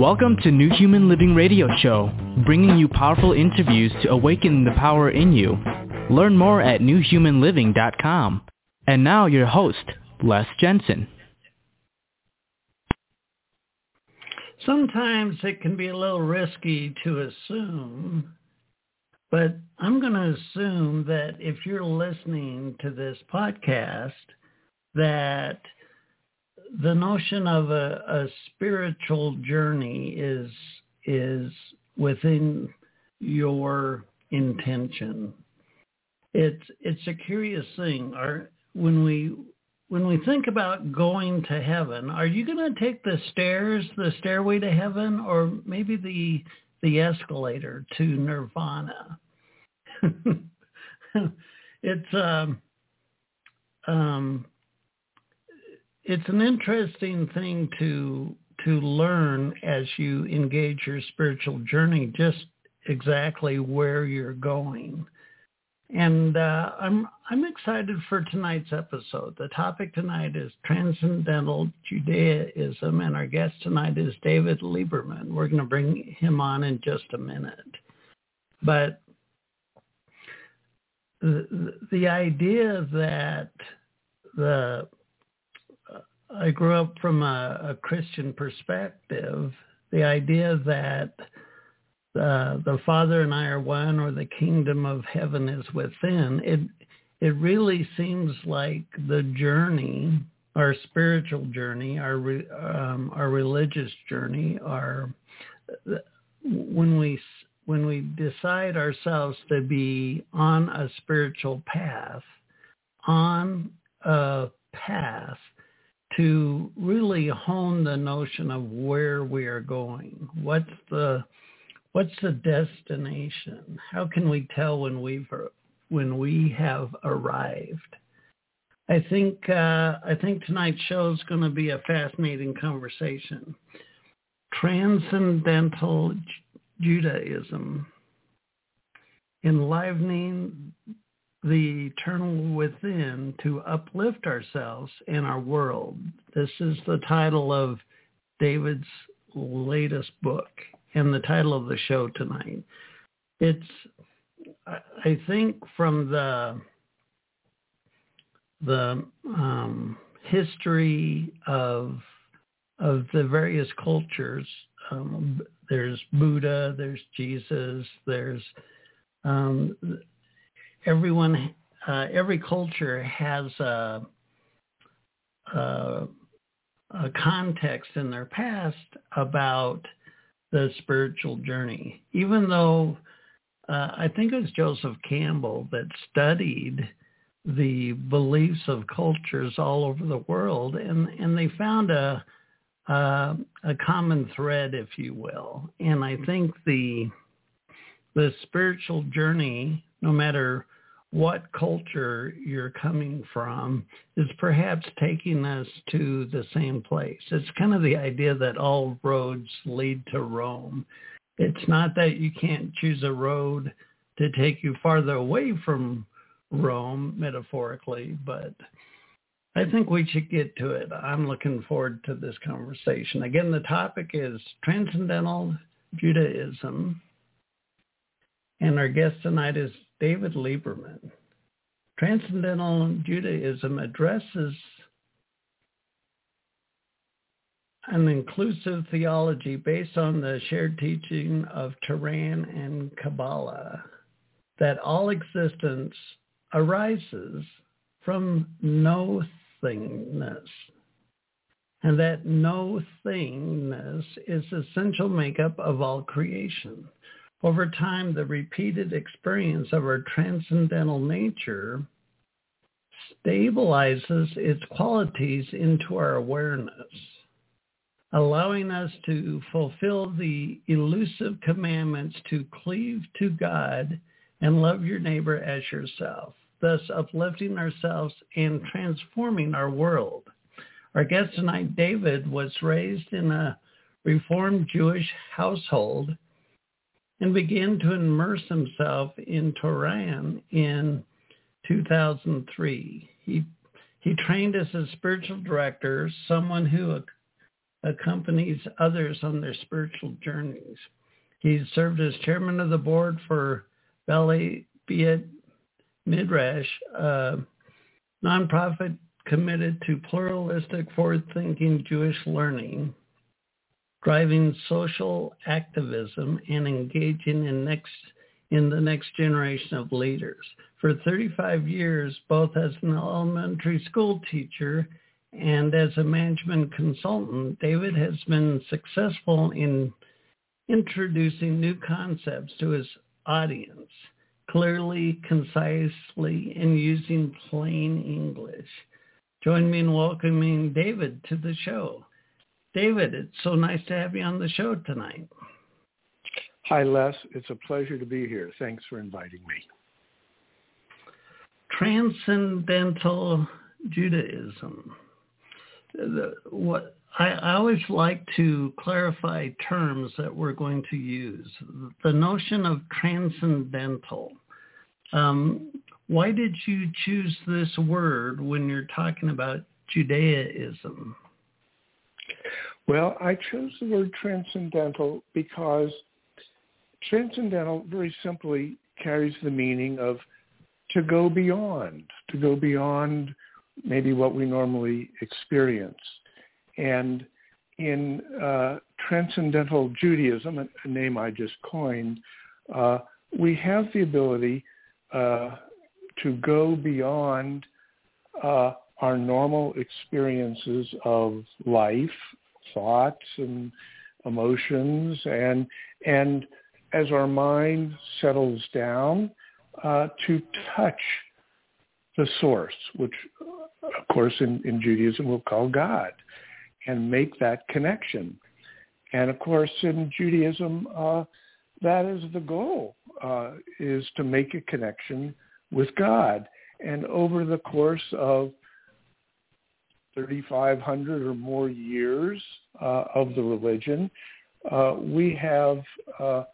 Welcome to New Human Living Radio Show, bringing you powerful interviews to awaken the power in you. Learn more at newhumanliving.com. And now your host, Les Jensen. Sometimes it can be a little risky to assume, but I'm going to assume that if you're listening to this podcast, that the notion of a, a spiritual journey is is within your intention. It's it's a curious thing. Our, when we when we think about going to heaven, are you going to take the stairs, the stairway to heaven, or maybe the the escalator to nirvana? it's um, um, it's an interesting thing to to learn as you engage your spiritual journey, just exactly where you're going. And uh, I'm I'm excited for tonight's episode. The topic tonight is transcendental Judaism, and our guest tonight is David Lieberman. We're going to bring him on in just a minute, but the, the idea that the I grew up from a, a Christian perspective, the idea that uh, the Father and I are one, or the kingdom of heaven is within. It it really seems like the journey, our spiritual journey, our um, our religious journey, our when we when we decide ourselves to be on a spiritual path, on a path to really hone the notion of where we are going. What's the what's the destination? How can we tell when we've when we have arrived? I think uh, I think tonight's show is going to be a fascinating conversation. Transcendental Judaism, enlivening the eternal within to uplift ourselves and our world. This is the title of David's latest book and the title of the show tonight. It's, I think, from the the um, history of of the various cultures. Um, there's Buddha, there's Jesus, there's um, everyone, uh, every culture has a, a, a context in their past about the spiritual journey. Even though uh, I think it was Joseph Campbell that studied the beliefs of cultures all over the world, and and they found a a common thread, if you will. And I think the the spiritual journey, no matter what culture you're coming from is perhaps taking us to the same place. It's kind of the idea that all roads lead to Rome. It's not that you can't choose a road to take you farther away from Rome, metaphorically, but I think we should get to it. I'm looking forward to this conversation. Again, the topic is Transcendental Judaism. And our guest tonight is David Lieberman. Transcendental Judaism addresses an inclusive theology based on the shared teaching of Torah and Kabbalah that all existence arises from no thingness and that no thingness is essential makeup of all creation. Over time, the repeated experience of our transcendental nature stabilizes its qualities into our awareness, allowing us to fulfill the elusive commandments to cleave to God and love your neighbor as yourself, thus uplifting ourselves and transforming our world. Our guest tonight, David, was raised in a Reformed Jewish household and began to immerse himself in Torah in 2003. He he trained as a spiritual director, someone who accompanies others on their spiritual journeys. He served as chairman of the board for Valley Beit Midrash, a nonprofit committed to pluralistic, forward-thinking Jewish learning, driving social activism, and engaging in next in the next generation of leaders. For 35 years, both as an elementary school teacher and as a management consultant, David has been successful in introducing new concepts to his audience, clearly, concisely, and using plain English. Join me in welcoming David to the show. David, it's so nice to have you on the show tonight. Hi, Les. It's a pleasure to be here. Thanks for inviting me. Transcendental Judaism. The, what I, I always like to clarify terms that we're going to use. The notion of transcendental. Um, why did you choose this word when you're talking about Judaism? Well, I chose the word transcendental because transcendental very simply carries the meaning of to go beyond, to go beyond maybe what we normally experience. And in uh, Transcendental Judaism, a, name I just coined, uh, we have the ability uh, to go beyond uh, our normal experiences of life, thoughts and emotions, and and as our mind settles down, uh, to touch the source, which of course in, in Judaism we'll call God, and make that connection. And of course in Judaism, uh, that is the goal, uh, is to make a connection with God. And over the course of 3,500 or more years uh, of the religion, uh, we have uh,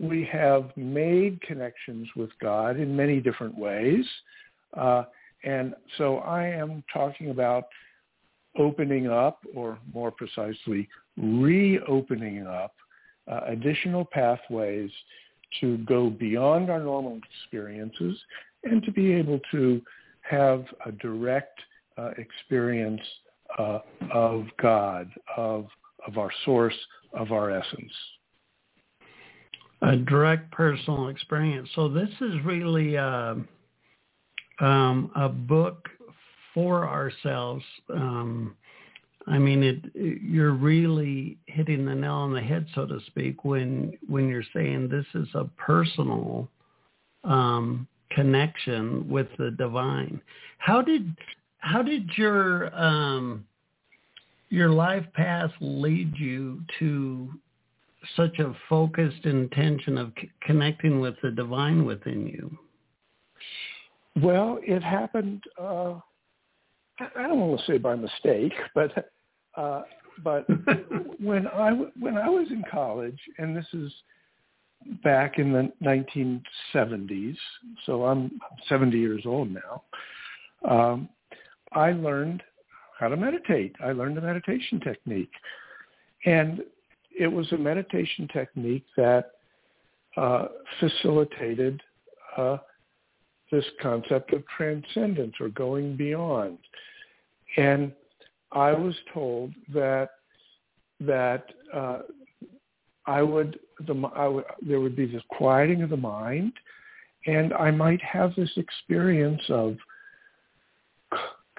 we have made connections with God in many different ways. Uh, and so I am talking about opening up, or more precisely, reopening up uh, additional pathways to go beyond our normal experiences and to be able to have a direct uh, experience uh, of God, of, of our source, of our essence. A direct personal experience. So this is really uh, um, a book for ourselves. Um, I mean, it, you're really hitting the nail on the head, so to speak, when when you're saying this is a personal um, connection with the divine. How did how did your um, your life path lead you to such a focused intention of c- connecting with the divine within you? Well, it happened. Uh, I don't want to say by mistake, but uh, but when I when I was in college, and this is back in the 1970s, so I'm 70 years old now. Um, I learned how to meditate. I learned a meditation technique, and it was a meditation technique that uh, facilitated uh, this concept of transcendence or going beyond. And I was told that that uh, I would the I would, there would be this quieting of the mind, and I might have this experience of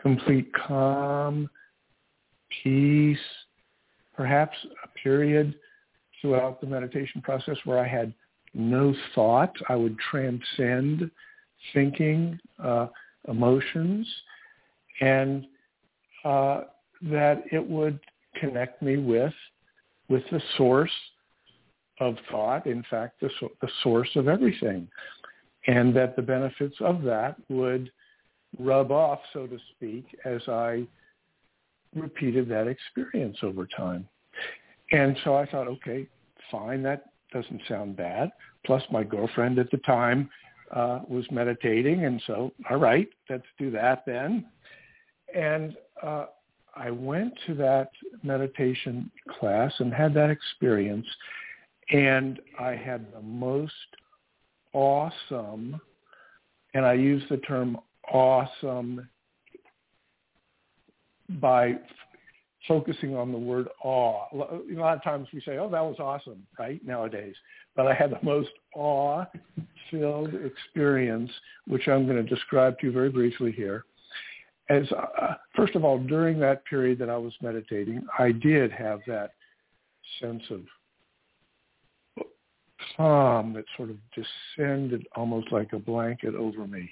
complete calm, peace, perhaps a period throughout the meditation process where I had no thought. I would transcend thinking, uh, emotions, and uh, that it would connect me with with the source of thought, in fact, the, the source of everything, and that the benefits of that would rub off, so to speak, as I repeated that experience over time. And so I thought, okay, fine, that doesn't sound bad. Plus my girlfriend at the time uh, was meditating, and so, all right, let's do that then. And uh, I went to that meditation class and had that experience, and I had the most awesome, and I use the term awesome by focusing on the word awe. A lot of times we say, oh, that was awesome, right, nowadays. But I had the most awe-filled experience, which I'm going to describe to you very briefly here. As uh, First of all, during that period that I was meditating, I did have that sense of calm that sort of descended almost like a blanket over me.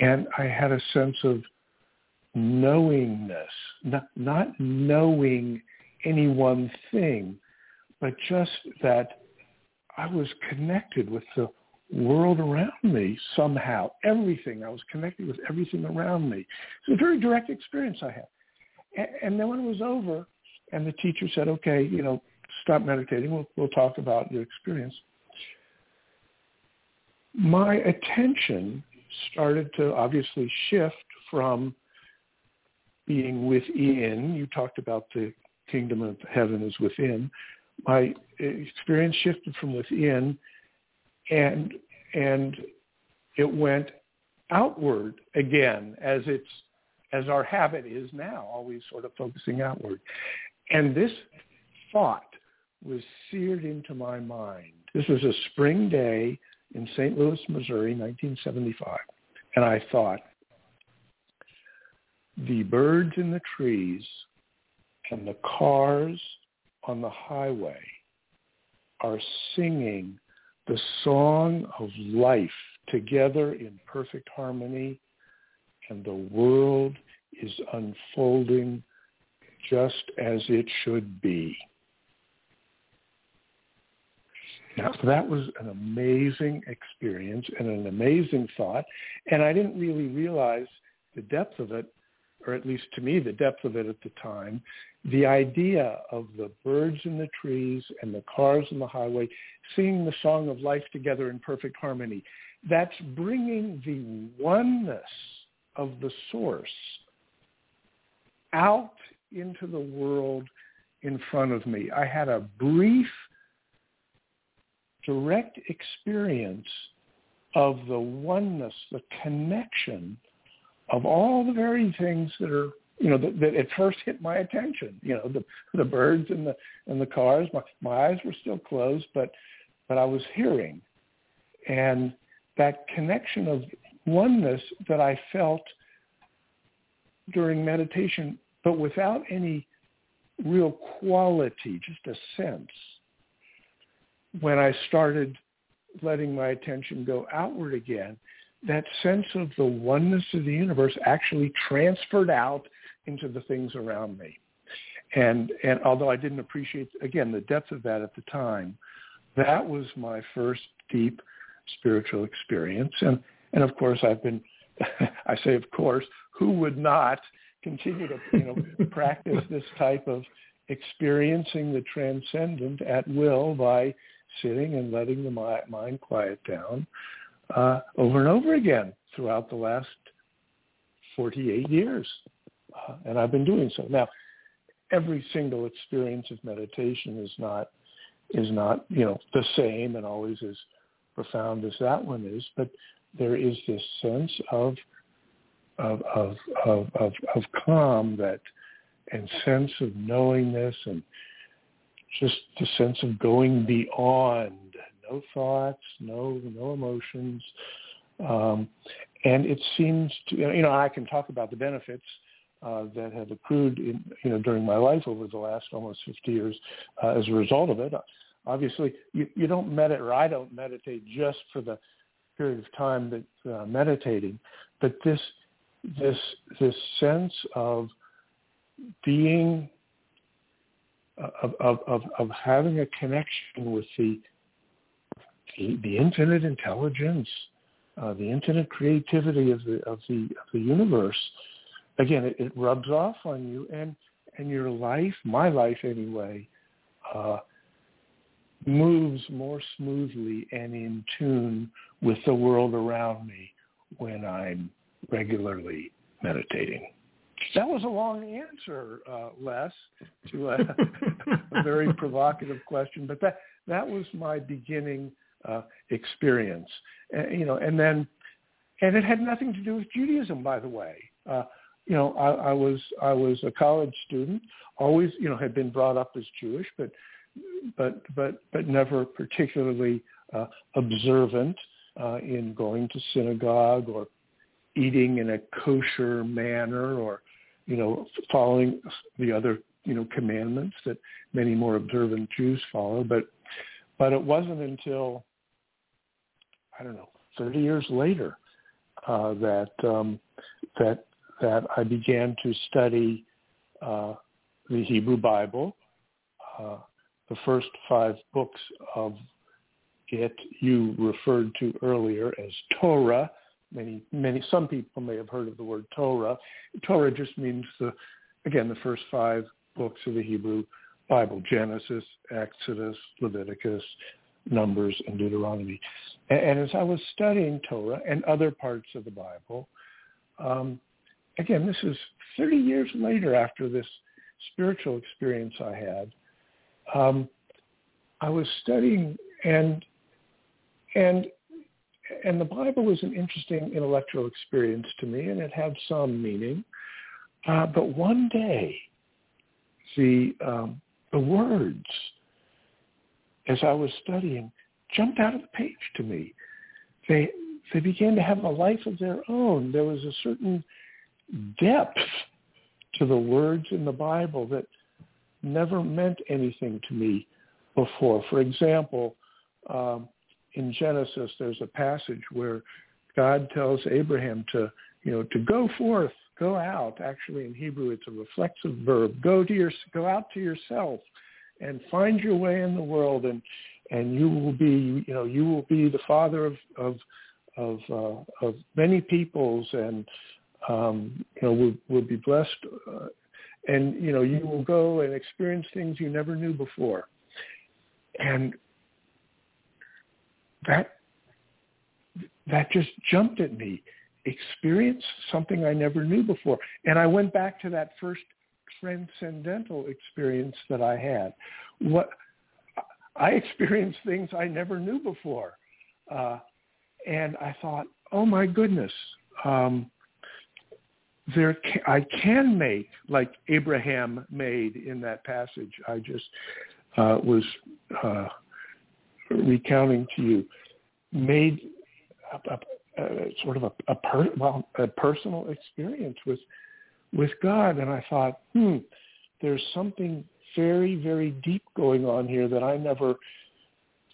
And I had a sense of knowingness, not, not knowing any one thing, but just that I was connected with the world around me somehow. Everything. I was connected with everything around me. It's a very direct experience I had. And, and then when it was over and the teacher said, okay, you know, stop meditating. We'll, we'll talk about your experience. My attention started to obviously shift from being within. You talked about the kingdom of heaven is within. My experience shifted from within and and it went outward again as it's as our habit is now, always sort of focusing outward. And this thought was seared into my mind. This was a spring day in St. Louis, Missouri, 1975. And I thought, the birds in the trees and the cars on the highway are singing the song of life together in perfect harmony and the world is unfolding just as it should be. Now, that was an amazing experience and an amazing thought, and I didn't really realize the depth of it or at least to me, the depth of it at the time, the idea of the birds in the trees and the cars on the highway singing the song of life together in perfect harmony. That's bringing the oneness of the source out into the world in front of me. I had a brief, direct experience of the oneness, the connection of all the very things that are you know that, that at first hit my attention. You know the the birds and the and the cars my my eyes were still closed but but I was hearing. And that connection of oneness that I felt during meditation but without any real quality just a sense when I started letting my attention go outward again that sense of the oneness of the universe actually transferred out into the things around me. And and although I didn't appreciate again the depth of that at the time, that was my first deep spiritual experience. And and of course I've been I say of course, who would not continue to you know practice this type of experiencing the transcendent at will by sitting and letting the mind quiet down uh, over and over again throughout the last 48 years. Uh, and I've been doing so. Now, every single experience of meditation is not is not you know the same and always as profound as that one is, but there is this sense of of of of of, of calm that and sense of knowingness and just the sense of going beyond no thoughts, no no emotions, um, and it seems to you know I can talk about the benefits uh, that have accrued in, you know during my life over the last almost 50 years uh, as a result of it. Obviously, you, you don't meditate, or I don't meditate just for the period of time that uh, meditating, but this this this sense of being of, of, of, having a connection with the the, infinite intelligence, uh, the infinite creativity of the of the of the universe. Again, it, it rubs off on you, and and your life, my life anyway, uh, moves more smoothly and in tune with the world around me when I'm regularly meditating. That was a long answer, uh, Les, to a, a very provocative question. But that that was my beginning uh, experience, and, you know, and then, and it had nothing to do with Judaism, by the way. Uh, you know, I, I was I was a college student, always you know had been brought up as Jewish, but but but but never particularly uh, observant uh, in going to synagogue or eating in a kosher manner or you know following the other you know commandments that many more observant Jews follow. But but it wasn't until I don't know 30 years later uh, that um, that that I began to study uh, the Hebrew Bible. Uh, the first five books of it you referred to earlier as Torah. Many, many, some people may have heard of the word Torah. Torah just means the, again, the first five books of the Hebrew Bible: Genesis, Exodus, Leviticus, Numbers, and Deuteronomy. And, and as I was studying Torah and other parts of the Bible, um, again, this is 30 years later after this spiritual experience I had. Um, I was studying and and and the Bible was an interesting intellectual experience to me, and it had some meaning. Uh, but one day, the um, the words, as I was studying, jumped out of the page to me. They they began to have a life of their own. There was a certain depth to the words in the Bible that never meant anything to me before. For example, um, in Genesis, there's a passage where God tells Abraham to, you know, to go forth, go out. Actually, in Hebrew, it's a reflexive verb. Go to your, go out to yourself, and find your way in the world, and and you will be, you know, you will be the father of of of, uh, of many peoples, and um, you know, will will be blessed, uh, and you know, you will go and experience things you never knew before. And that that just jumped at me. Experience something I never knew before. And I went back to that first transcendental experience that I had. What I experienced things I never knew before. Uh, and I thought, oh my goodness, um, there I can make like Abraham made in that passage I just uh, was uh, recounting to you made a, a, a sort of a, a per, well a personal experience with with God, and I thought, hmm, there's something very very deep going on here that I never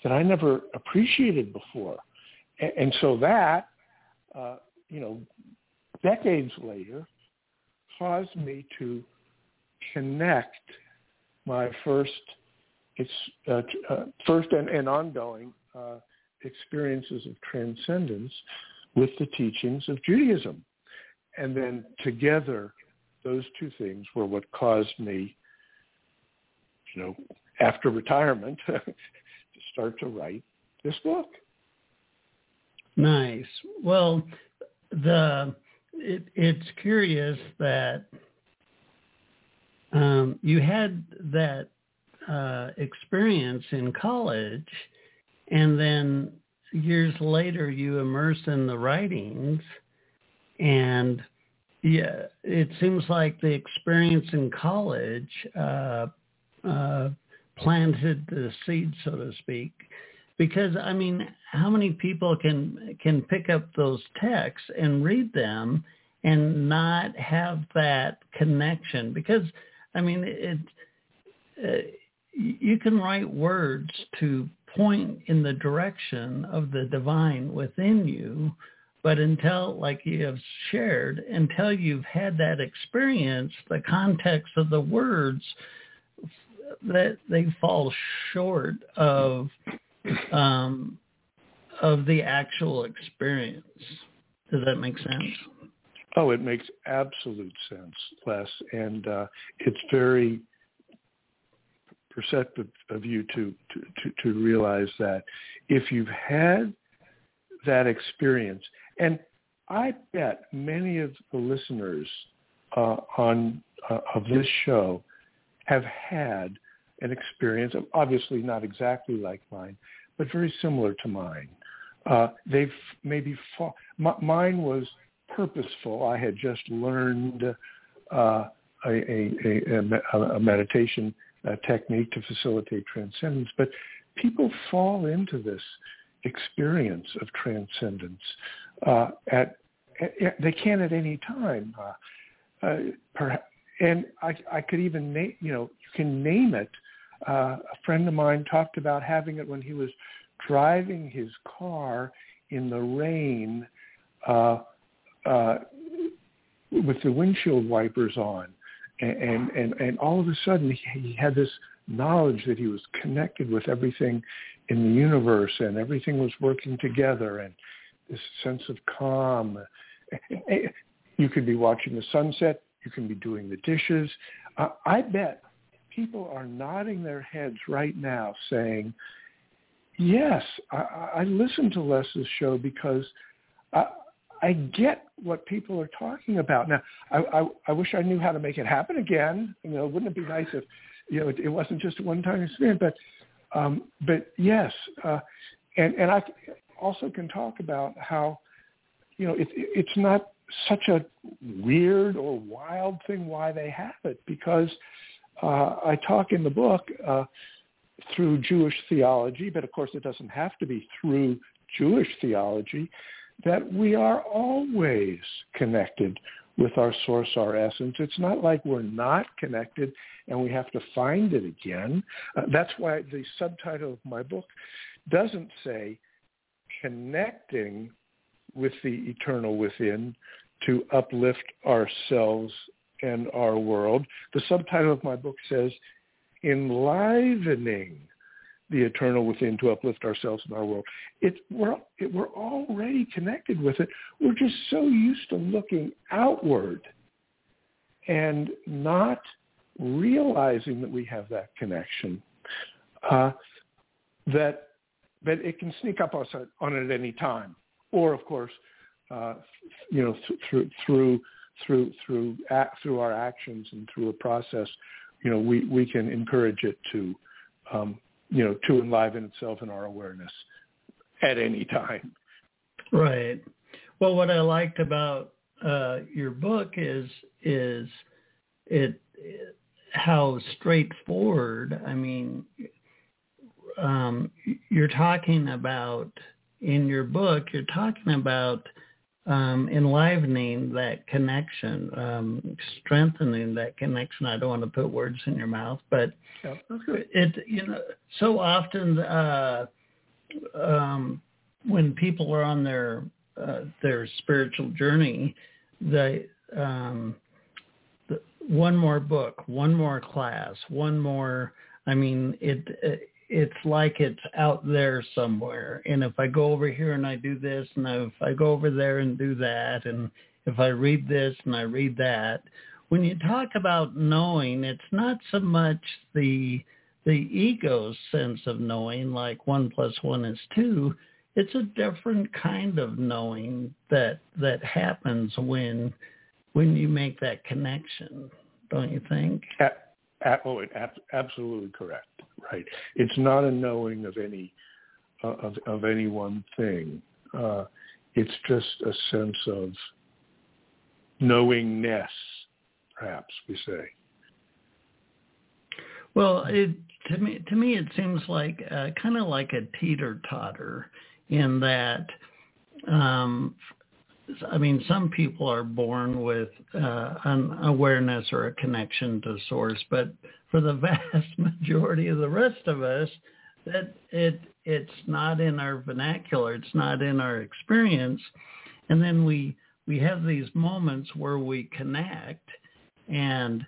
that I never appreciated before, and, and so that uh, you know decades later caused me to connect my first it's uh, uh, first and, and ongoing uh, experiences of transcendence with the teachings of Judaism. And then together, those two things were what caused me, you know, after retirement, to start to write this book. Nice. Well, the it, it's curious that um, you had that uh, experience in college, and then years later you immerse in the writings, and yeah, it seems like the experience in college uh, uh, planted the seed, so to speak. Because I mean, how many people can can pick up those texts and read them and not have that connection? Because I mean, it. You can write words to point in the direction of the divine within you, but until, like you have shared, until you've had that experience, the context of the words, that they fall short of um, of the actual experience. Does that make sense? Oh, it makes absolute sense, Les, and uh, it's very perceptive of you to, to, to, to realize that if you've had that experience, and I bet many of the listeners uh, on uh, of this show have had an experience, obviously not exactly like mine, but very similar to mine. Uh, they've maybe fa- m- mine was purposeful. I had just learned uh, a, a, a, a, meditation uh, technique to facilitate transcendence, but people fall into this experience of transcendence uh, at, at, they can at any time. Uh, uh, perhaps, and I, I could even name, you know, you can name it. Uh, a friend of mine talked about having it when he was driving his car in the rain uh, uh, with the windshield wipers on, and and and all of a sudden he, had this knowledge that he was connected with everything in the universe and everything was working together and this sense of calm. You could be watching the sunset. You can be doing the dishes. Uh, I bet people are nodding their heads right now saying, yes, I, I listen to Les's show because I, I get what people are talking about. Now, I, I, I wish I knew how to make it happen again. You know, wouldn't it be nice if, you know, it, it wasn't just a one-time experience, but, um, but yes, uh, and, and I also can talk about how, you know, it, it's not such a weird or wild thing why they have it because uh, I talk in the book uh, through Jewish theology, but of course it doesn't have to be through Jewish theology, that we are always connected with our source, our essence. It's not like we're not connected and we have to find it again. Uh, that's why the subtitle of my book doesn't say connecting with the eternal within to uplift ourselves and our world. The subtitle of my book says enlivening the eternal within to uplift ourselves and our world. It, we're, it, we're already connected with it. We're just so used to looking outward and not realizing that we have that connection uh, that that it can sneak up on, on it at any time. Or, of course, uh, you know, th- through through through through through our actions and through a process, you know, we we can encourage it to, um, you know, to enliven itself in our awareness at any time. Right. Well, what I liked about uh, your book is is it, it how straightforward. I mean, um, you're talking about in your book. You're talking about um, enlivening that connection, um, strengthening that connection. I don't want to put words in your mouth, but yeah, it you know so often uh, um, when people are on their uh, their spiritual journey, they um, the, one more book, one more class, one more. I mean, it it's like it's out there somewhere. And if I go over here and I do this, and if I go over there and do that, and if I read this and I read that, when you talk about knowing, it's not so much the the ego's sense of knowing, like one plus one is two. It's a different kind of knowing that that happens when when you make that connection, don't you think? Uh, oh, absolutely correct. Right. It's not a knowing of any uh, of of any one thing. Uh, it's just a sense of knowingness, perhaps we say. Well, it, to me, to me, it seems like uh, kind of like a teeter totter in that um, I mean, some people are born with uh, an awareness or a connection to source, but for the vast majority of the rest of us, that it it's not in our vernacular, it's not in our experience, and then we we have these moments where we connect, and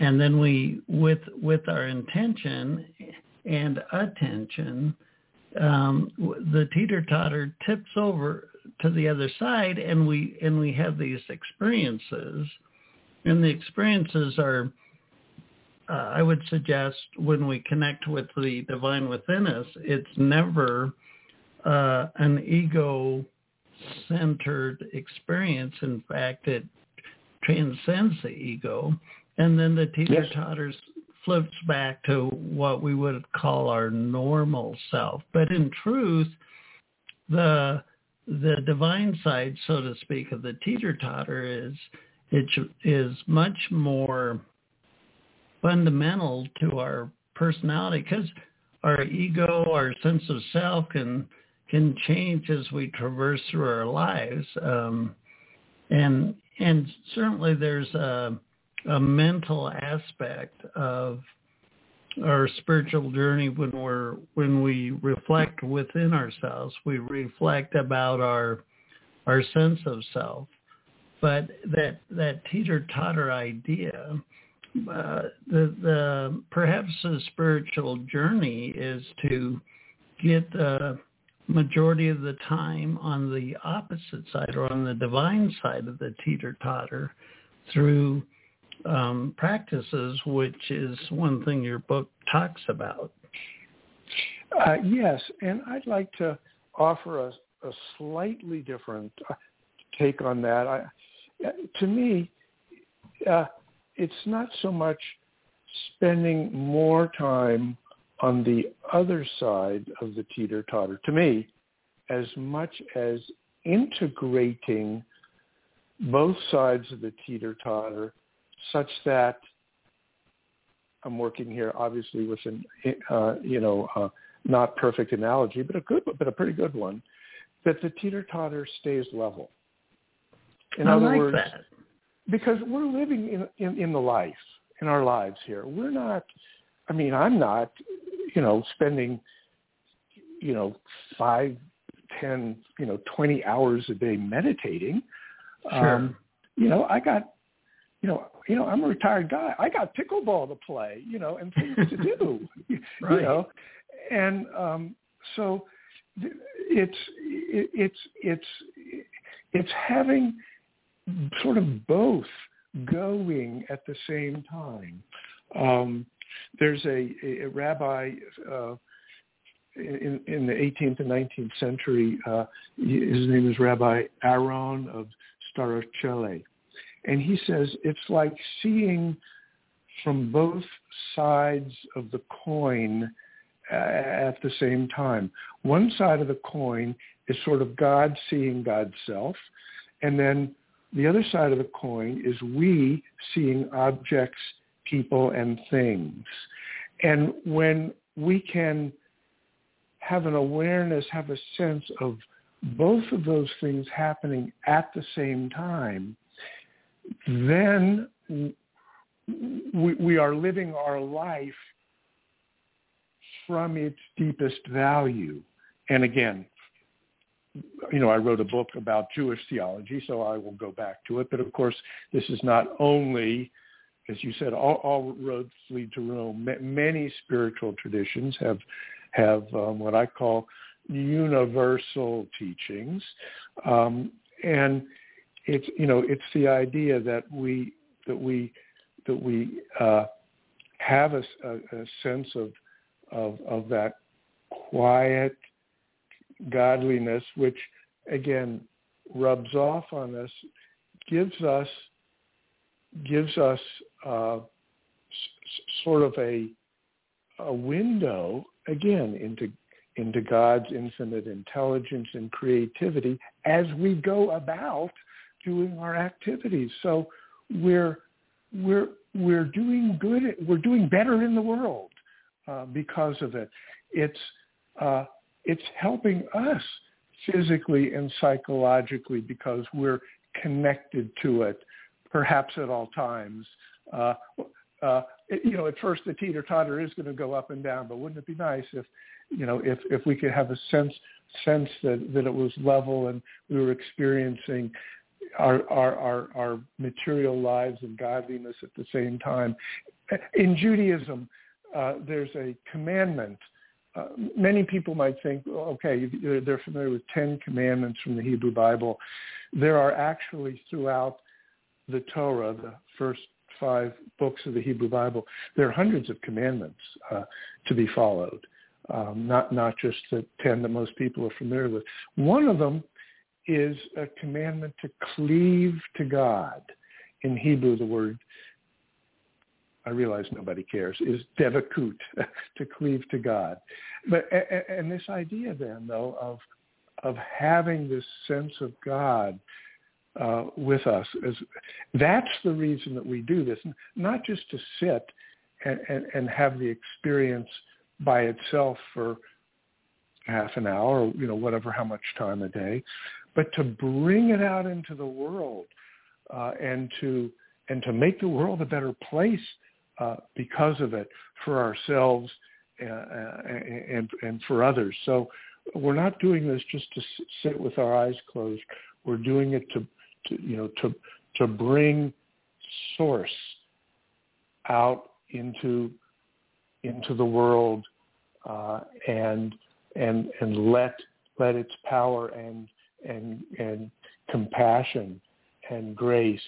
and then we with with our intention and attention, um, the teeter totter tips over to the other side and we and we have these experiences and the experiences are uh, I would suggest when we connect with the divine within us, it's never uh, an ego-centered experience. In fact, it transcends the ego, and then the teeter totters yes. flips back to what we would call our normal self. But in truth, the the divine side, so to speak, of the teeter totter is it is much more fundamental to our personality because our ego, our sense of self can can change as we traverse through our lives, um, and and certainly there's a, a mental aspect of our spiritual journey when we're when we reflect within ourselves. We reflect about our our sense of self, but that that teeter totter idea uh, the the perhaps the spiritual journey is to get the majority of the time on the opposite side or on the divine side of the teeter totter through um, practices, which is one thing your book talks about. Uh, yes, and I'd like to offer a, a slightly different uh, take on that. I, to me, uh, it's not so much spending more time on the other side of the teeter-totter, to me, as much as integrating both sides of the teeter-totter such that I'm working here obviously with an, uh, you know, uh, not perfect analogy, but a good, but a pretty good one, that the teeter-totter stays level. In I other like words, that because we're living in, in, in the life, in our lives here. We're not, I mean, I'm not, you know, spending, you know, five, ten, you know, 20 hours a day meditating. Sure. Um, you know, I got, you know, you know, I'm a retired guy. I got pickleball to play, you know, and things to do, right. you know, and um, so it's it, it's it's it's having sort of both going at the same time. Um, there's a, a, a rabbi uh, in, in, the 18th and 19th century. Uh, his name is Rabbi Aaron of Starocele. And he says it's like seeing from both sides of the coin at the same time. One side of the coin is sort of God seeing God's self, and then the other side of the coin is we seeing objects, people, and things. And when we can have an awareness, have a sense of both of those things happening at the same time, then we, we are living our life from its deepest value. And again, you know, I wrote a book about Jewish theology, so I will go back to it. But of course, this is not only, as you said, all, all roads lead to Rome. many spiritual traditions have have um, what I call universal teachings, um, and it's you know it's the idea that we that we that we uh, have a, a, a sense of, of of that quiet godliness, which again rubs off on us, gives us gives us uh, s- sort of a a window again into into God's infinite intelligence and creativity as we go about doing our activities. So we're we're we're doing good. We're doing better in the world uh, because of it. It's uh, it's helping us physically and psychologically because we're connected to it, perhaps at all times. Uh, uh, it, you know, at first the teeter totter is going to go up and down, but wouldn't it be nice if, you know, if if we could have a sense sense that that it was level and we were experiencing our our our, our material lives and godliness at the same time. In Judaism, uh, there's a commandment uh, many people might think, okay, they're familiar with Ten Commandments from the Hebrew Bible. There are actually throughout the Torah, the first five books of the Hebrew Bible, there are hundreds of commandments uh, to be followed, um, not not just the ten that most people are familiar with. One of them is a commandment to cleave to God. in Hebrew the word I realize nobody cares, is devakut, to cleave to God. But and this idea then though of of having this sense of God uh, with us is that's the reason that we do this, not just to sit and, and, and have the experience by itself for half an hour or you know whatever how much time a day, but to bring it out into the world uh, and to and to make the world a better place uh, because of it for ourselves and, uh, and, and for others. So we're not doing this just to sit with our eyes closed. We're doing it to, to you know to to bring source out into into the world uh, and and and let let its power and and and compassion and grace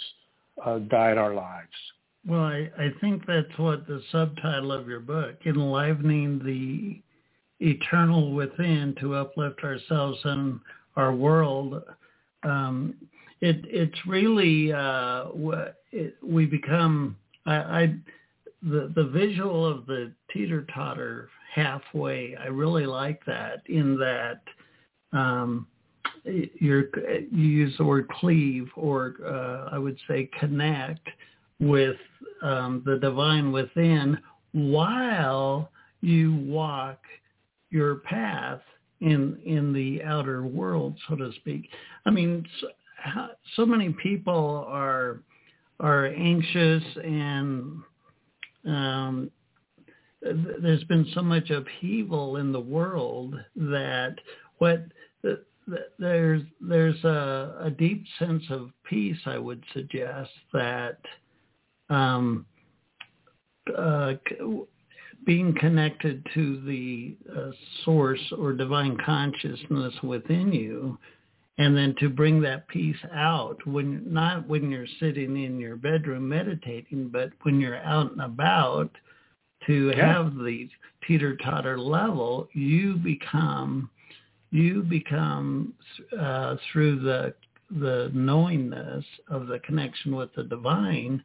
uh, guide our lives. Well, I, I think that's what the subtitle of your book, Enlivening the Eternal Within to Uplift Ourselves and Our World. Um, it, it's really, uh, it, we become, I, I, the, the visual of the teeter-totter halfway, I really like that in that um, you use the word cleave or uh, I would say connect with um, the divine within while you walk your path in in the outer world, so to speak. I mean, so, so many people are are anxious and um, there's been so much upheaval in the world that what there's there's a, a deep sense of peace. I would suggest that um, uh, being connected to the uh, source or divine consciousness within you and then to bring that peace out when not when you're sitting in your bedroom meditating but when you're out and about to yeah. have the teeter totter level you become you become uh, through the the knowingness of the connection with the divine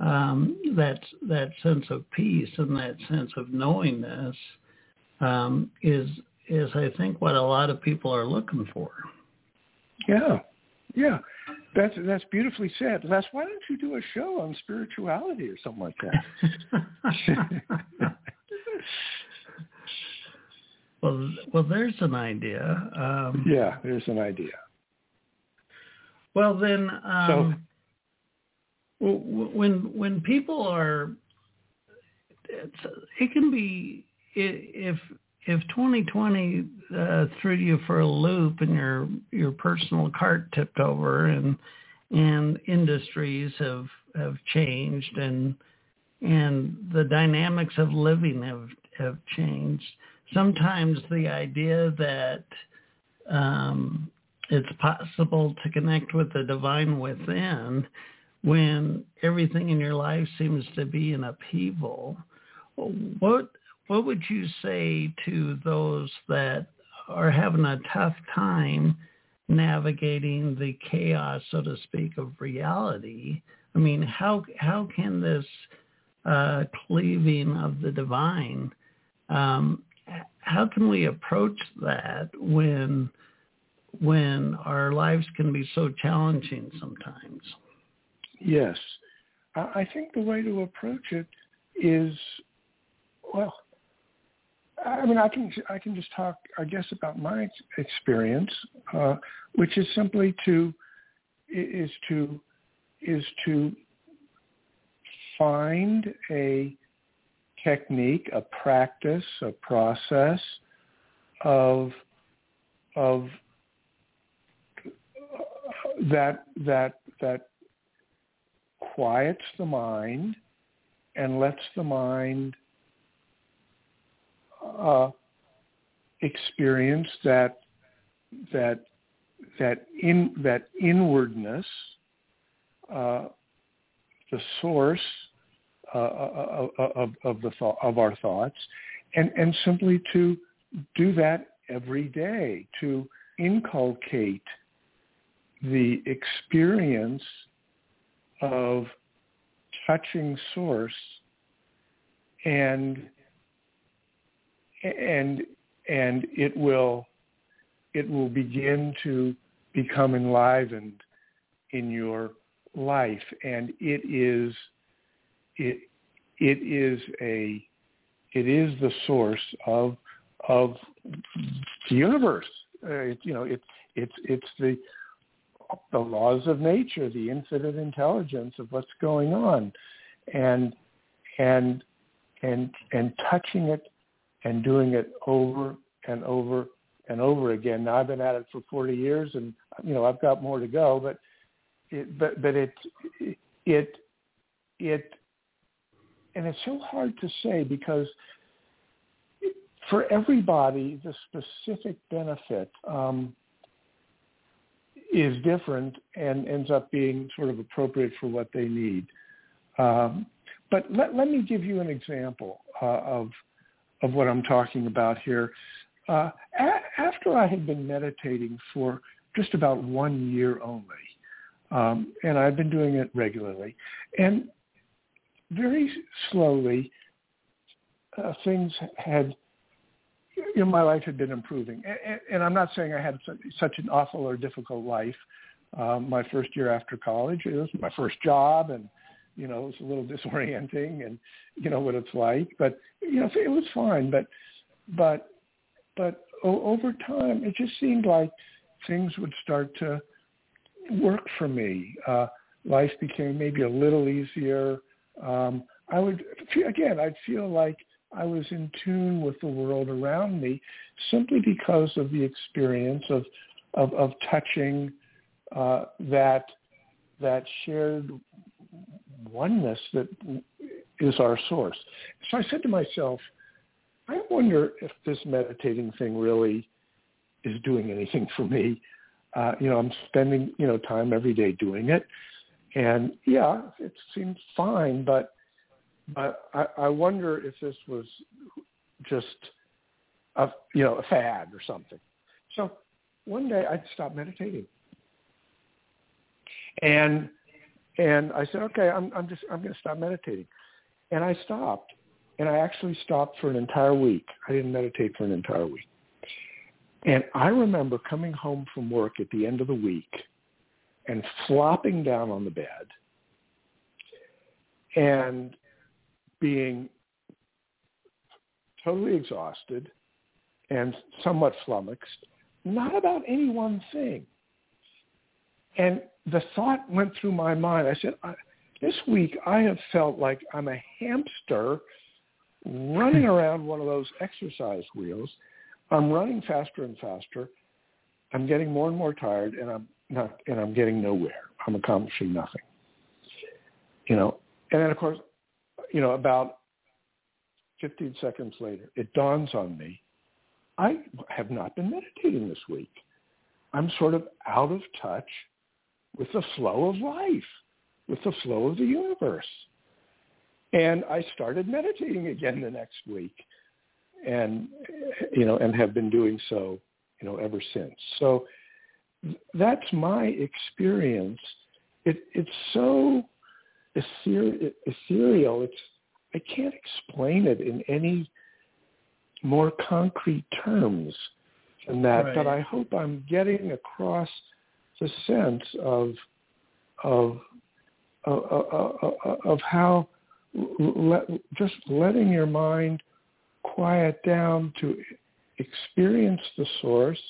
um, that that sense of peace and that sense of knowingness um, is is I think what a lot of people are looking for. Yeah, yeah, that's that's beautifully said. Les, why don't you do a show on spirituality or something like that? well, well, there's an idea. Um, yeah, there's an idea. Well, then. Um, so, when when people are, it can be if if 2020 uh, threw you for a loop and your your personal cart tipped over and and industries have have changed and and the dynamics of living have have changed. Sometimes the idea that um, it's possible to connect with the divine within when everything in your life seems to be in upheaval, what what would you say to those that are having a tough time navigating the chaos, so to speak, of reality? I mean, how how can this uh, cleaving of the divine, um, how can we approach that when when our lives can be so challenging sometimes? Yes. I think the way to approach it is, well, I mean, I can I can just talk, I guess, about my experience, uh, which is simply to is to is to find a technique, a practice, a process of of that that that quiets the mind and lets the mind uh, experience that that that in that inwardness, uh, the source uh, uh, uh, of, of the thought, of our thoughts, and and simply to do that every day to inculcate the experience of touching source and and and it will it will begin to become enlivened in your life. And it is it it is a it is the source of of the universe uh, you know it's it's it's the the laws of nature the infinite intelligence of what's going on and and and and touching it and doing it over and over and over again. Now I've been at it for 40 years, and you know I've got more to go, but it, but but it it it and it's so hard to say because for everybody the specific benefit um, is different and ends up being sort of appropriate for what they need. Um, but let, let me give you an example uh, of of what I'm talking about here. Uh, a- after I had been meditating for just about one year only, um, and I've been doing it regularly, and very slowly uh, things had, you know, my life had been improving. And, and I'm not saying I had such an awful or difficult life. Um, my first year after college, it was my first job, and you know, it was a little disorienting and you know what it's like, but you know, it was fine. But, but, but over time, it just seemed like things would start to work for me. Uh, life became maybe a little easier. Um, I would, again, I'd feel like I was in tune with the world around me simply because of the experience of, of, of touching uh, that, that shared oneness that is our source. So I said to myself, I wonder if this meditating thing really is doing anything for me. Uh, you know, I'm spending, you know, time every day doing it. And yeah, it seemed fine, but but I, I wonder if this was just a you know, a fad or something. So one day I stopped meditating. And and I said, okay, I'm, I'm just, I'm going to stop meditating. And I stopped. And I actually stopped for an entire week. I didn't meditate for an entire week. And I remember coming home from work at the end of the week and flopping down on the bed and being totally exhausted and somewhat flummoxed, not about any one thing. And the thought went through my mind. I said, this week I have felt like I'm a hamster running around one of those exercise wheels. I'm running faster and faster. I'm getting more and more tired, and I'm not, and I'm getting nowhere. I'm accomplishing nothing. You know, and then of course, you know, about 15 seconds later, it dawns on me, I have not been meditating this week. I'm sort of out of touch with the flow of life, with the flow of the universe. And I started meditating again the next week and, you know, and have been doing so, you know, ever since. So that's my experience. It, it's so ethereal. It's, I can't explain it in any more concrete terms than that, right. but I hope I'm getting across – the sense of of of, of, of how let, just letting your mind quiet down to experience the source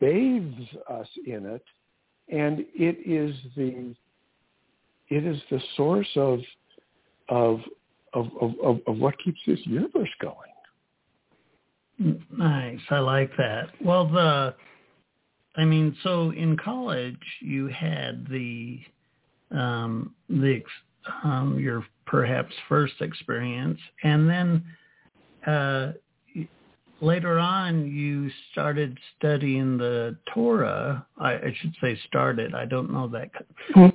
bathes us in it and it is the it is the source of of of of, of what keeps this universe going. Nice. I like that. Well the I mean, so in college you had the um, the um, your perhaps first experience, and then uh, later on you started studying the Torah. I, I, should say started. I don't know that,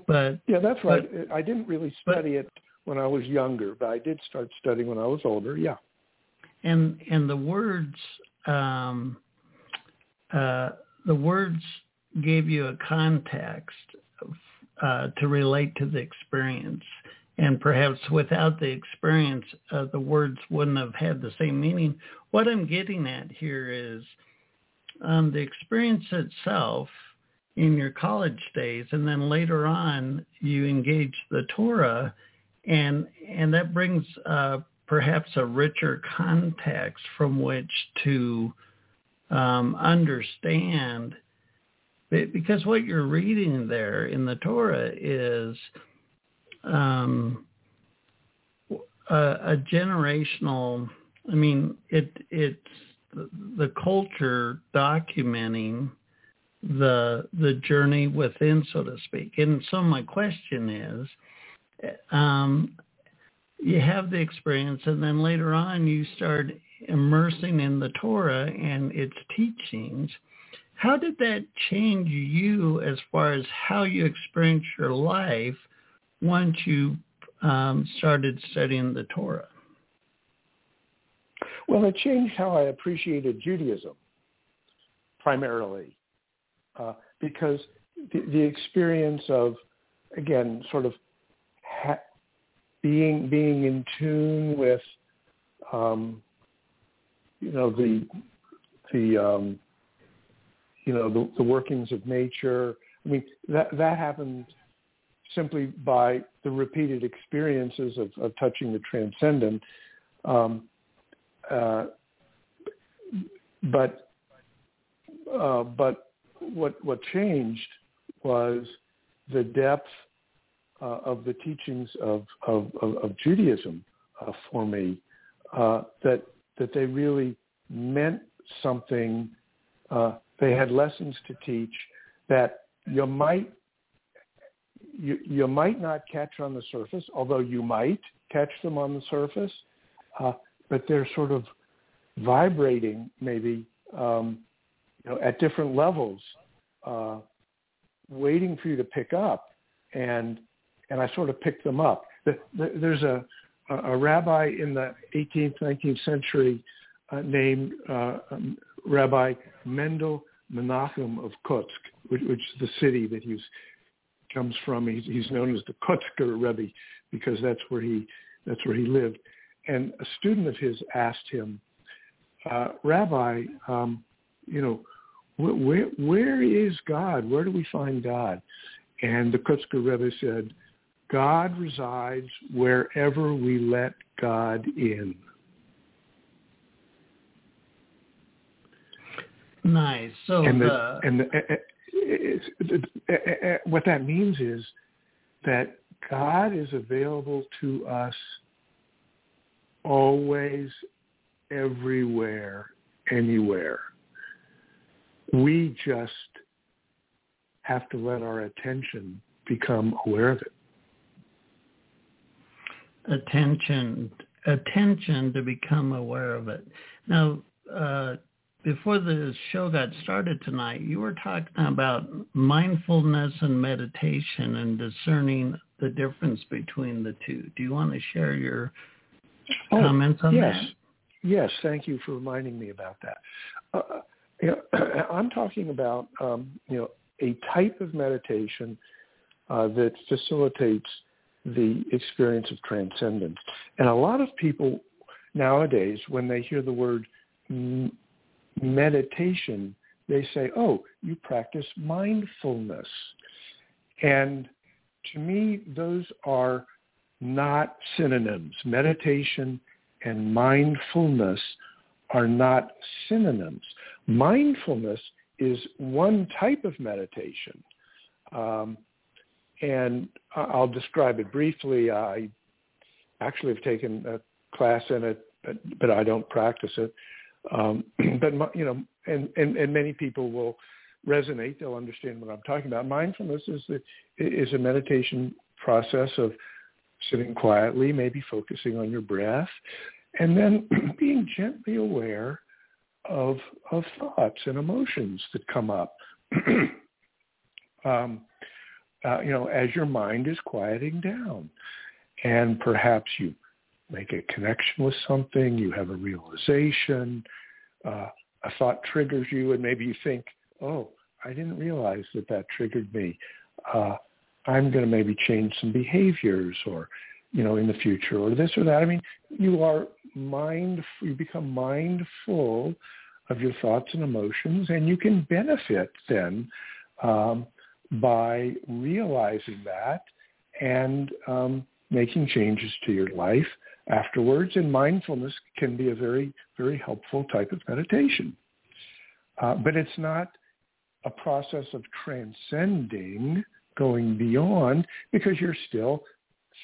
but yeah, that's right. But, I didn't really study but, it when I was younger, but I did start studying when I was older. Yeah, and and the words. Um, uh, the words gave you a context uh, to relate to the experience. And perhaps without the experience, uh, the words wouldn't have had the same meaning. What I'm getting at here is um, the experience itself in your college days, and then later on you engage the Torah, and and that brings uh, perhaps a richer context from which to um, understand because what you're reading there in the Torah is um, a, a, generational. I mean, it it's the, culture documenting the the journey within, so to speak. And so my question is, um, you have the experience, and then later on you start immersing in the Torah and its teachings. How did that change you as far as how you experience your life once you um, started studying the Torah? Well, it changed how I appreciated Judaism, primarily, uh, because the, the, experience of, again, sort of ha- being being in tune with, um, you know, the the um, you know the, the workings of nature. I mean, that that happened simply by the repeated experiences of, of touching the transcendent. Um, uh, but uh, but what what changed was the depth uh, of the teachings of of, of, of Judaism uh, for me. Uh, that that they really meant something. Uh, they had lessons to teach that you might you, you might not catch on the surface, although you might catch them on the surface, uh, but they're sort of vibrating maybe um, you know, at different levels, uh, waiting for you to pick up, and and I sort of picked them up. There's a a rabbi in the 18th, 19th century uh, named uh, um, Rabbi Mendel Menachem of Kotsk, which, which is the city that he's comes from. He's, he's known as the Kotzker Rebbe because that's where he that's where he lived. And a student of his asked him, uh, Rabbi, um, you know, wh- where where is God? Where do we find God? And the Kotzker Rebbe said, God resides wherever we let God in. Nice. So and the, the, and the, what that means is that God is available to us always, everywhere, anywhere. We just have to let our attention become aware of it. Attention, attention to become aware of it. Now, uh, before the show got started tonight, you were talking about mindfulness and meditation and discerning the difference between the two. Do you want to share your oh, comments on yes. that? Yes, thank you for reminding me about that. Uh, uh you know, I'm talking about um, you know a type of meditation uh, that facilitates the experience of transcendence. And a lot of people nowadays, when they hear the word meditation, they say, oh, you practice mindfulness. And to me, those are not synonyms. Meditation and mindfulness are not synonyms. Mindfulness is one type of meditation. Um, and I'll describe it briefly. I actually have taken a class in it, but, but I don't practice it. Um, but you know, and, and and many people will resonate. They'll understand what I'm talking about. Mindfulness is the, is a meditation process of sitting quietly, maybe focusing on your breath, and then being gently aware of of thoughts and emotions that come up. um, uh, you know, as your mind is quieting down, and perhaps you make a connection with something, you have a realization, uh, a thought triggers you, and maybe you think, oh, I didn't realize that that triggered me. Uh, I'm going to maybe change some behaviors or, you know, in the future or this or that. I mean, you are mind, you become mindful of your thoughts and emotions and you can benefit then um, by realizing that and um, making changes to your life afterwards. And mindfulness can be a very, very helpful type of meditation. Uh, but it's not a process of transcending, going beyond, because you're still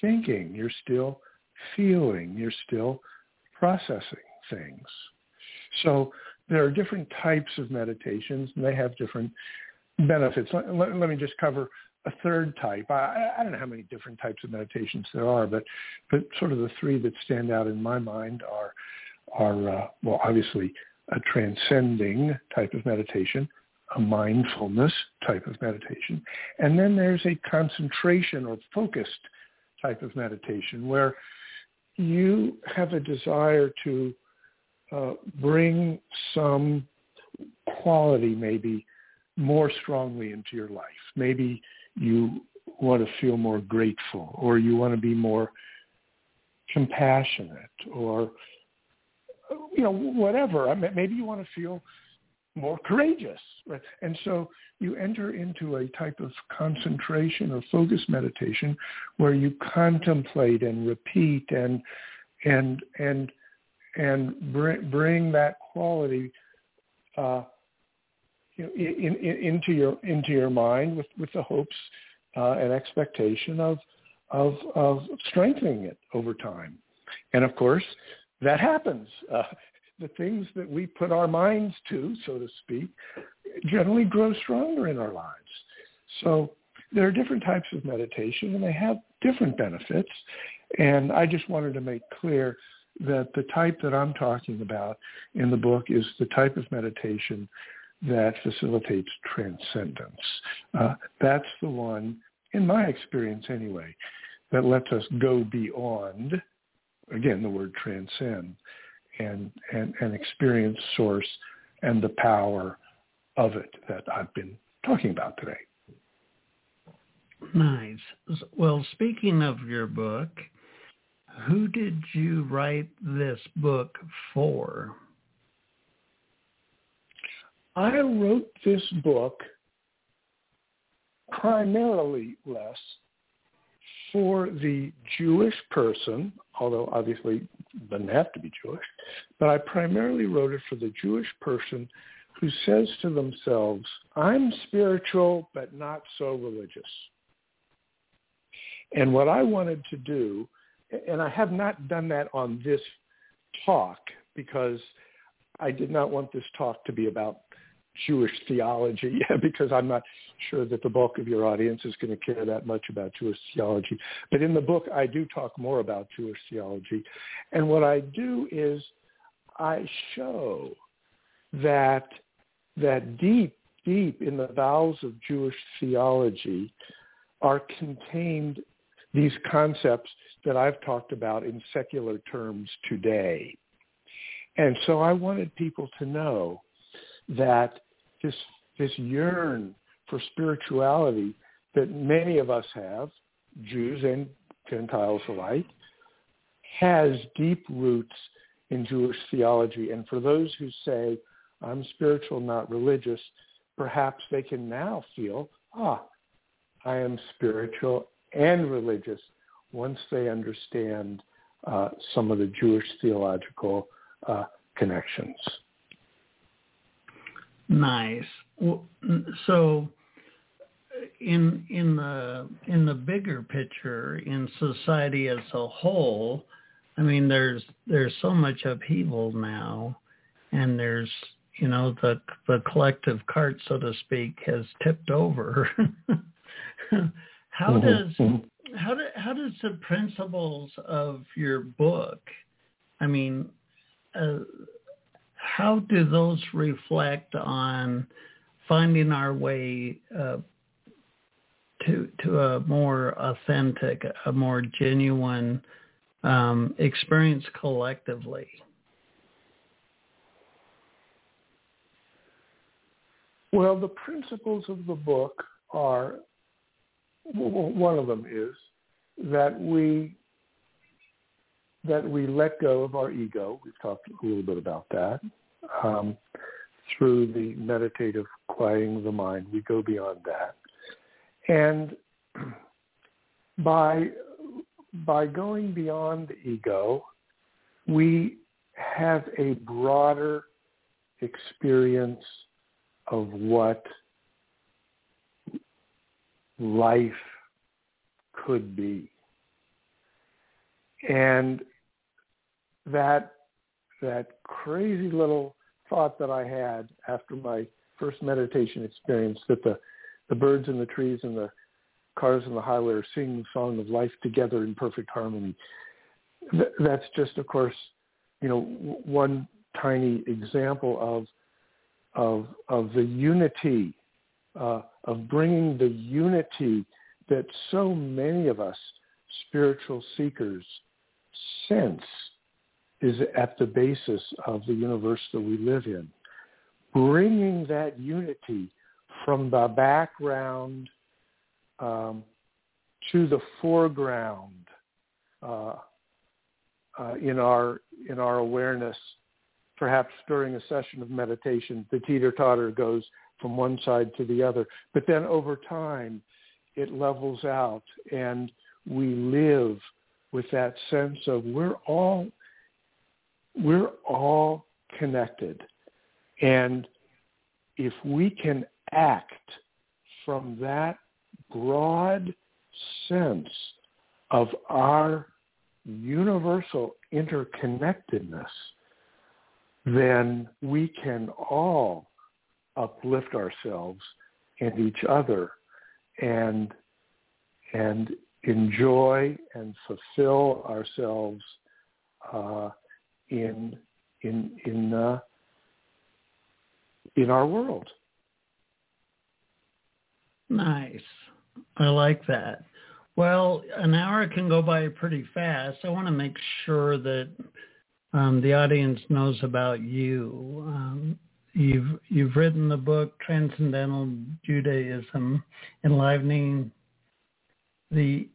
thinking, you're still feeling, you're still processing things. So there are different types of meditations, and they have different benefits. Let, let, let me just cover a third type. I, I, don't know how many different types of meditations there are, but but sort of the three that stand out in my mind are are uh, well, obviously a transcending type of meditation, a mindfulness type of meditation, and then there's a concentration or focused type of meditation where you have a desire to uh, bring some quality maybe more strongly into your life. Maybe you want to feel more grateful or you want to be more compassionate or you know whatever. I mean, maybe you want to feel more courageous right? And so you enter into a type of concentration or focus meditation where you contemplate and repeat and and and and bring bring that quality uh, you know, in, in, into your into your mind with, with the hopes uh, and expectation of, of of strengthening it over time. And of course, that happens. Uh, the things that we put our minds to, so to speak, generally grow stronger in our lives. So there are different types of meditation, and they have different benefits. And I just wanted to make clear that the type that I'm talking about in the book is the type of meditation that facilitates transcendence. Uh, that's the one, in my experience anyway, that lets us go beyond, again, the word transcend, and, and, and experience source and the power of it that I've been talking about today. Nice. Well, speaking of your book, who did you write this book for? I wrote this book primarily less for the Jewish person, although obviously it doesn't have to be Jewish, but I primarily wrote it for the Jewish person who says to themselves, I'm spiritual but not so religious. And what I wanted to do, and I have not done that on this talk because I did not want this talk to be about Jewish theology because I'm not sure that the bulk of your audience is going to care that much about Jewish theology. But in the book, I do talk more about Jewish theology. And what I do is I show that that deep, deep in the bowels of Jewish theology are contained these concepts that I've talked about in secular terms today. And so I wanted people to know that this this yearn for spirituality that many of us have, Jews and Gentiles alike, has deep roots in Jewish theology. And for those who say, I'm spiritual, not religious, perhaps they can now feel, ah, I am spiritual and religious once they understand uh, some of the Jewish theological uh, connections. Nice. So in in the in the bigger picture in society as a whole, I mean there's there's so much upheaval now and there's you know the the collective cart so to speak has tipped over. how mm-hmm. does mm-hmm. how do, how does the principles of your book I mean uh, how do those reflect on finding our way uh, to to a more authentic, a more genuine um, experience collectively? Well, the principles of the book are one of them is that we that we let go of our ego. We've talked a little bit about that. Um, through the meditative quieting of the mind, we go beyond that. And by by going beyond the ego, we have a broader experience of what life could be. And that that crazy little thought that I had after my first meditation experience that the the birds and the trees and the cars on the highway are singing the song of life together in perfect harmony. That's just, of course, you know, one tiny example of of of the unity uh, of bringing the unity that so many of us spiritual seekers sense is at the basis of the universe that we live in. Bringing that unity from the background um, to the foreground uh, uh, in our in our awareness. Perhaps during a session of meditation, the teeter-totter goes from one side to the other, but then over time, it levels out, and we live with that sense of we're all we're all connected, and if we can act from that broad sense of our universal interconnectedness, then we can all uplift ourselves and each other and and enjoy and fulfill ourselves uh, in in in uh, in our world. Nice. I like that. Well, an hour can go by pretty fast. I want to make sure that um, the audience knows about you. Um, you've you've written the book Transcendental Judaism, enlivening the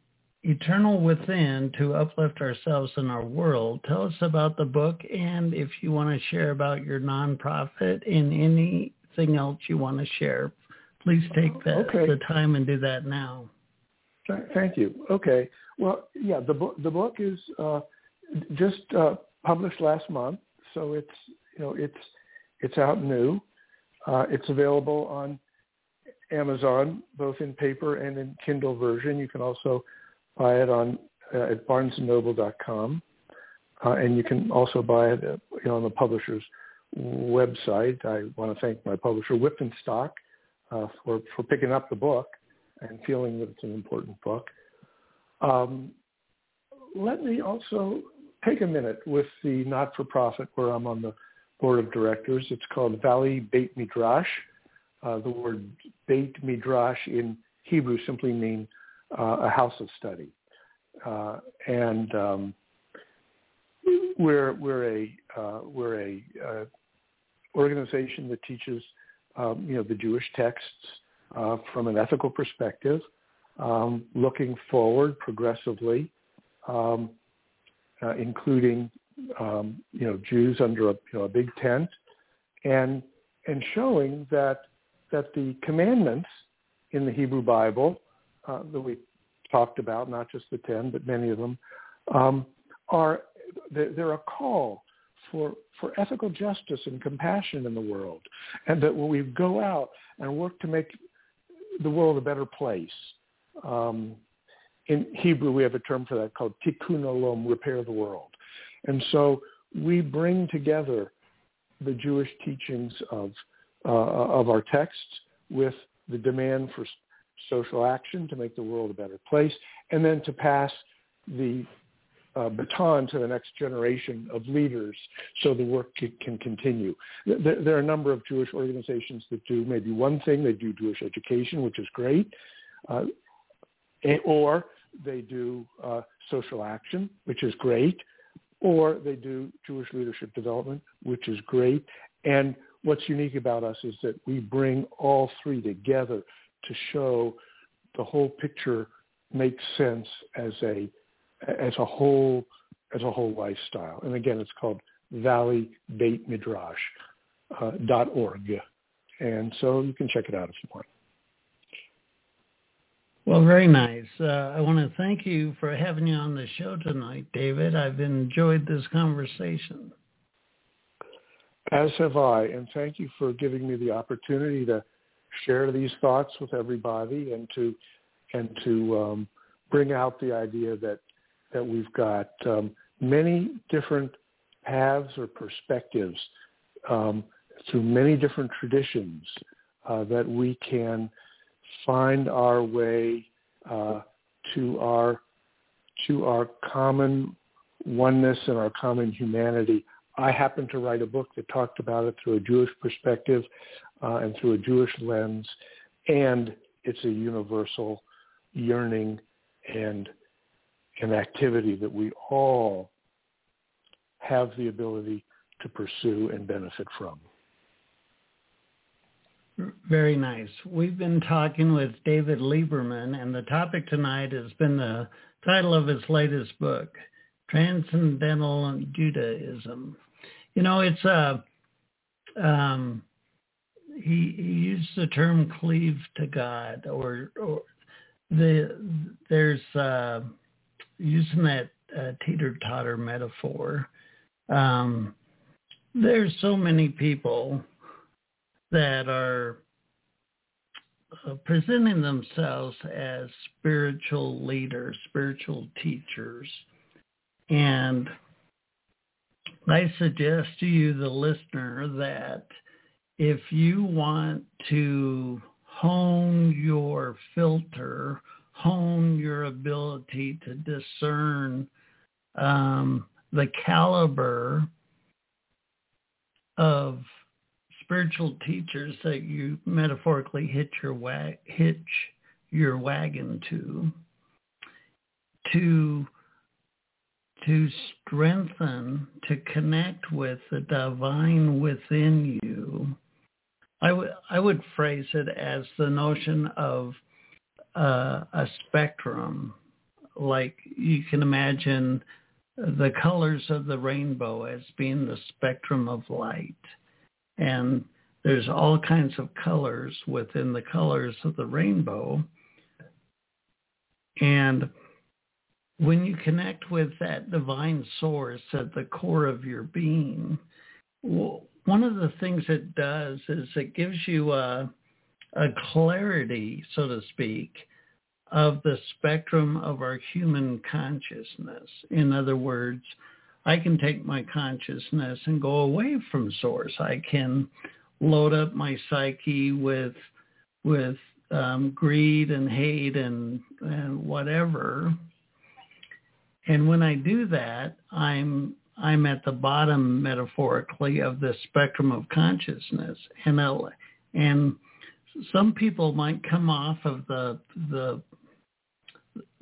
eternal within to uplift ourselves and our world. Tell us about the book, and if you want to share about your nonprofit and anything else you want to share, please take the, okay. the time and do that now. Thank you. Okay. Well, yeah, the book the book is uh, just uh, published last month, so it's you know it's it's out new. Uh, it's available on Amazon, both in paper and in Kindle version. You can also buy it on uh, at BarnesandNoble.com, uh, and you can also buy it uh, you know, on the publisher's website. I want to thank my publisher, Wipf Stock, uh, for for picking up the book and feeling that it's an important book. Um, let me also take a minute with the not-for-profit where I'm on the board of directors. It's called Valley Beit Midrash. Uh, the word Beit Midrash in Hebrew simply means uh, a house of study. Uh, and um, we're, we're a, uh, we're a uh, organization that teaches um, you know, the Jewish texts uh, from an ethical perspective, um, looking forward progressively, um, uh, including um, you know Jews under a, you know, a big tent, and and showing that that the commandments in the Hebrew Bible uh, that we talked about, not just the ten, but many of them, um, are they're, a call for for ethical justice and compassion in the world, and that when we go out and work to make the world a better place. Um, in Hebrew, we have a term for that called tikkun olam, repair the world. And so we bring together the Jewish teachings of, uh, of our texts with the demand for social action to make the world a better place, and then to pass the uh, baton to the next generation of leaders so the work can continue. There, there, are a number of Jewish organizations that do maybe one thing. They do Jewish education, which is great, uh, or they do uh, social action, which is great, or they do Jewish leadership development, which is great. And what's unique about us is that we bring all three together to show the whole picture makes sense as a as a whole as a whole lifestyle. And again, it's called Valley Beit Midrash uh, dot org, and so you can check it out if you want. Well, very nice. Uh, I want to thank you for having you on the show tonight, David. I've enjoyed this conversation. As have I, and thank you for giving me the opportunity to share these thoughts with everybody and to and to um, bring out the idea that that we've got um, many different paths or perspectives um, through many different traditions uh, that we can find our way uh, to our to our common oneness and our common humanity. I happened to write a book that talked about it through a Jewish perspective uh, and through a Jewish lens, and it's a universal yearning and an activity that we all have the ability to pursue and benefit from. Very nice. We've been talking with David Lieberman, and the topic tonight has been the title of his latest book, Transcendental Judaism. You know, it's a um, he, he used the term cleave to God, or or the there's uh, using that uh, teeter totter metaphor. Um, there's so many people that are uh, presenting themselves as spiritual leaders, spiritual teachers. And I suggest to you, the listener, that if you want to hone your filter, hone your ability to discern um, the caliber of spiritual teachers that you metaphorically hitch your wa- hitch your wagon to to to strengthen to connect with the divine within you I would I would phrase it as the notion of uh, a spectrum like you can imagine the colors of the rainbow as being the spectrum of light and there's all kinds of colors within the colors of the rainbow. And when you connect with that divine source at the core of your being, one of the things it does is it gives you a, a clarity, so to speak, of the spectrum of our human consciousness. In other words, I can take my consciousness and go away from source. I can load up my psyche with with um, greed and hate and and whatever. And when I do that, I'm I'm at the bottom metaphorically of the spectrum of consciousness, and I'll, and some people might come off of the the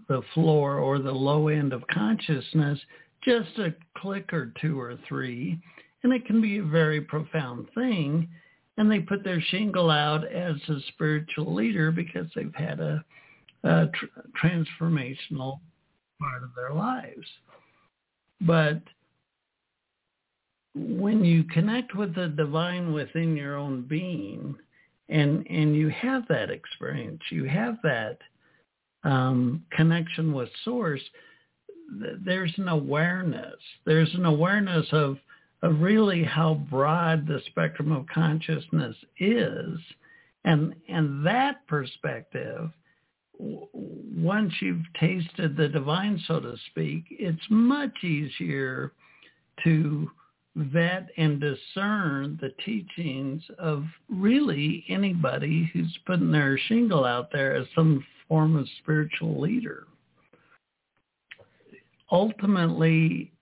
the floor or the low end of consciousness just a click or two or three, and it can be a very profound thing. And they put their shingle out as a spiritual leader because they've had a, a tr- transformational part of their lives. But when you connect with the divine within your own being, and and you have that experience, you have that um, connection with Source, there's an awareness. There's an awareness of of really how broad the spectrum of consciousness is, and and that perspective. Once you've tasted the divine, so to speak, it's much easier to vet and discern the teachings of really anybody who's putting their shingle out there as some form of spiritual leader ultimately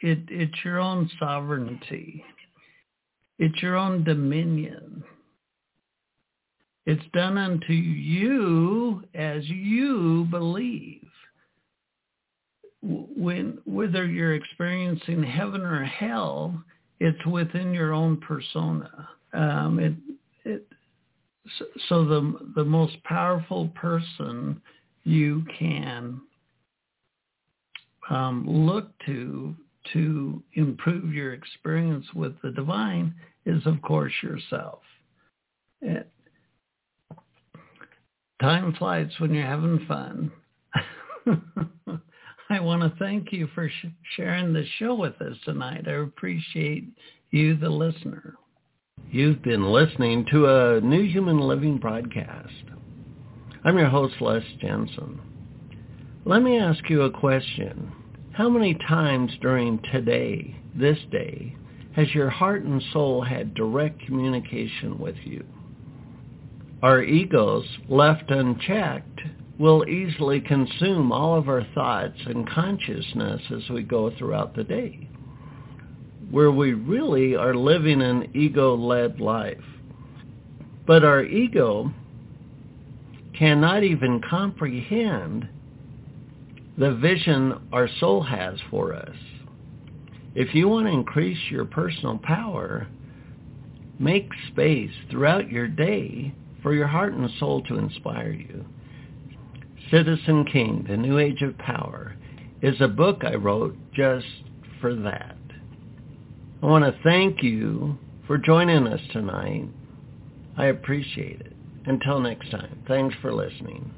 it, it's your own sovereignty. It's your own dominion. It's done unto you as you believe. When whether you're experiencing heaven or hell, it's within your own persona. Um, it, it, so, the the most powerful person you can um, look to to improve your experience with the divine is, of course, yourself. It, time flies when you're having fun. I want to thank you for sh- sharing the show with us tonight. I appreciate you, the listener. You've been listening to a New Human Living broadcast. I'm your host, Les Jensen. Let me ask you a question. How many times during today, this day, has your heart and soul had direct communication with you? Our egos, left unchecked, will easily consume all of our thoughts and consciousness as we go throughout the day, where we really are living an ego-led life. But our ego cannot even comprehend the vision our soul has for us. If you want to increase your personal power, make space throughout your day for your heart and soul to inspire you. Citizen King, The New Age of Power, is a book I wrote just for that. I want to thank you for joining us tonight. I appreciate it. Until next time, thanks for listening.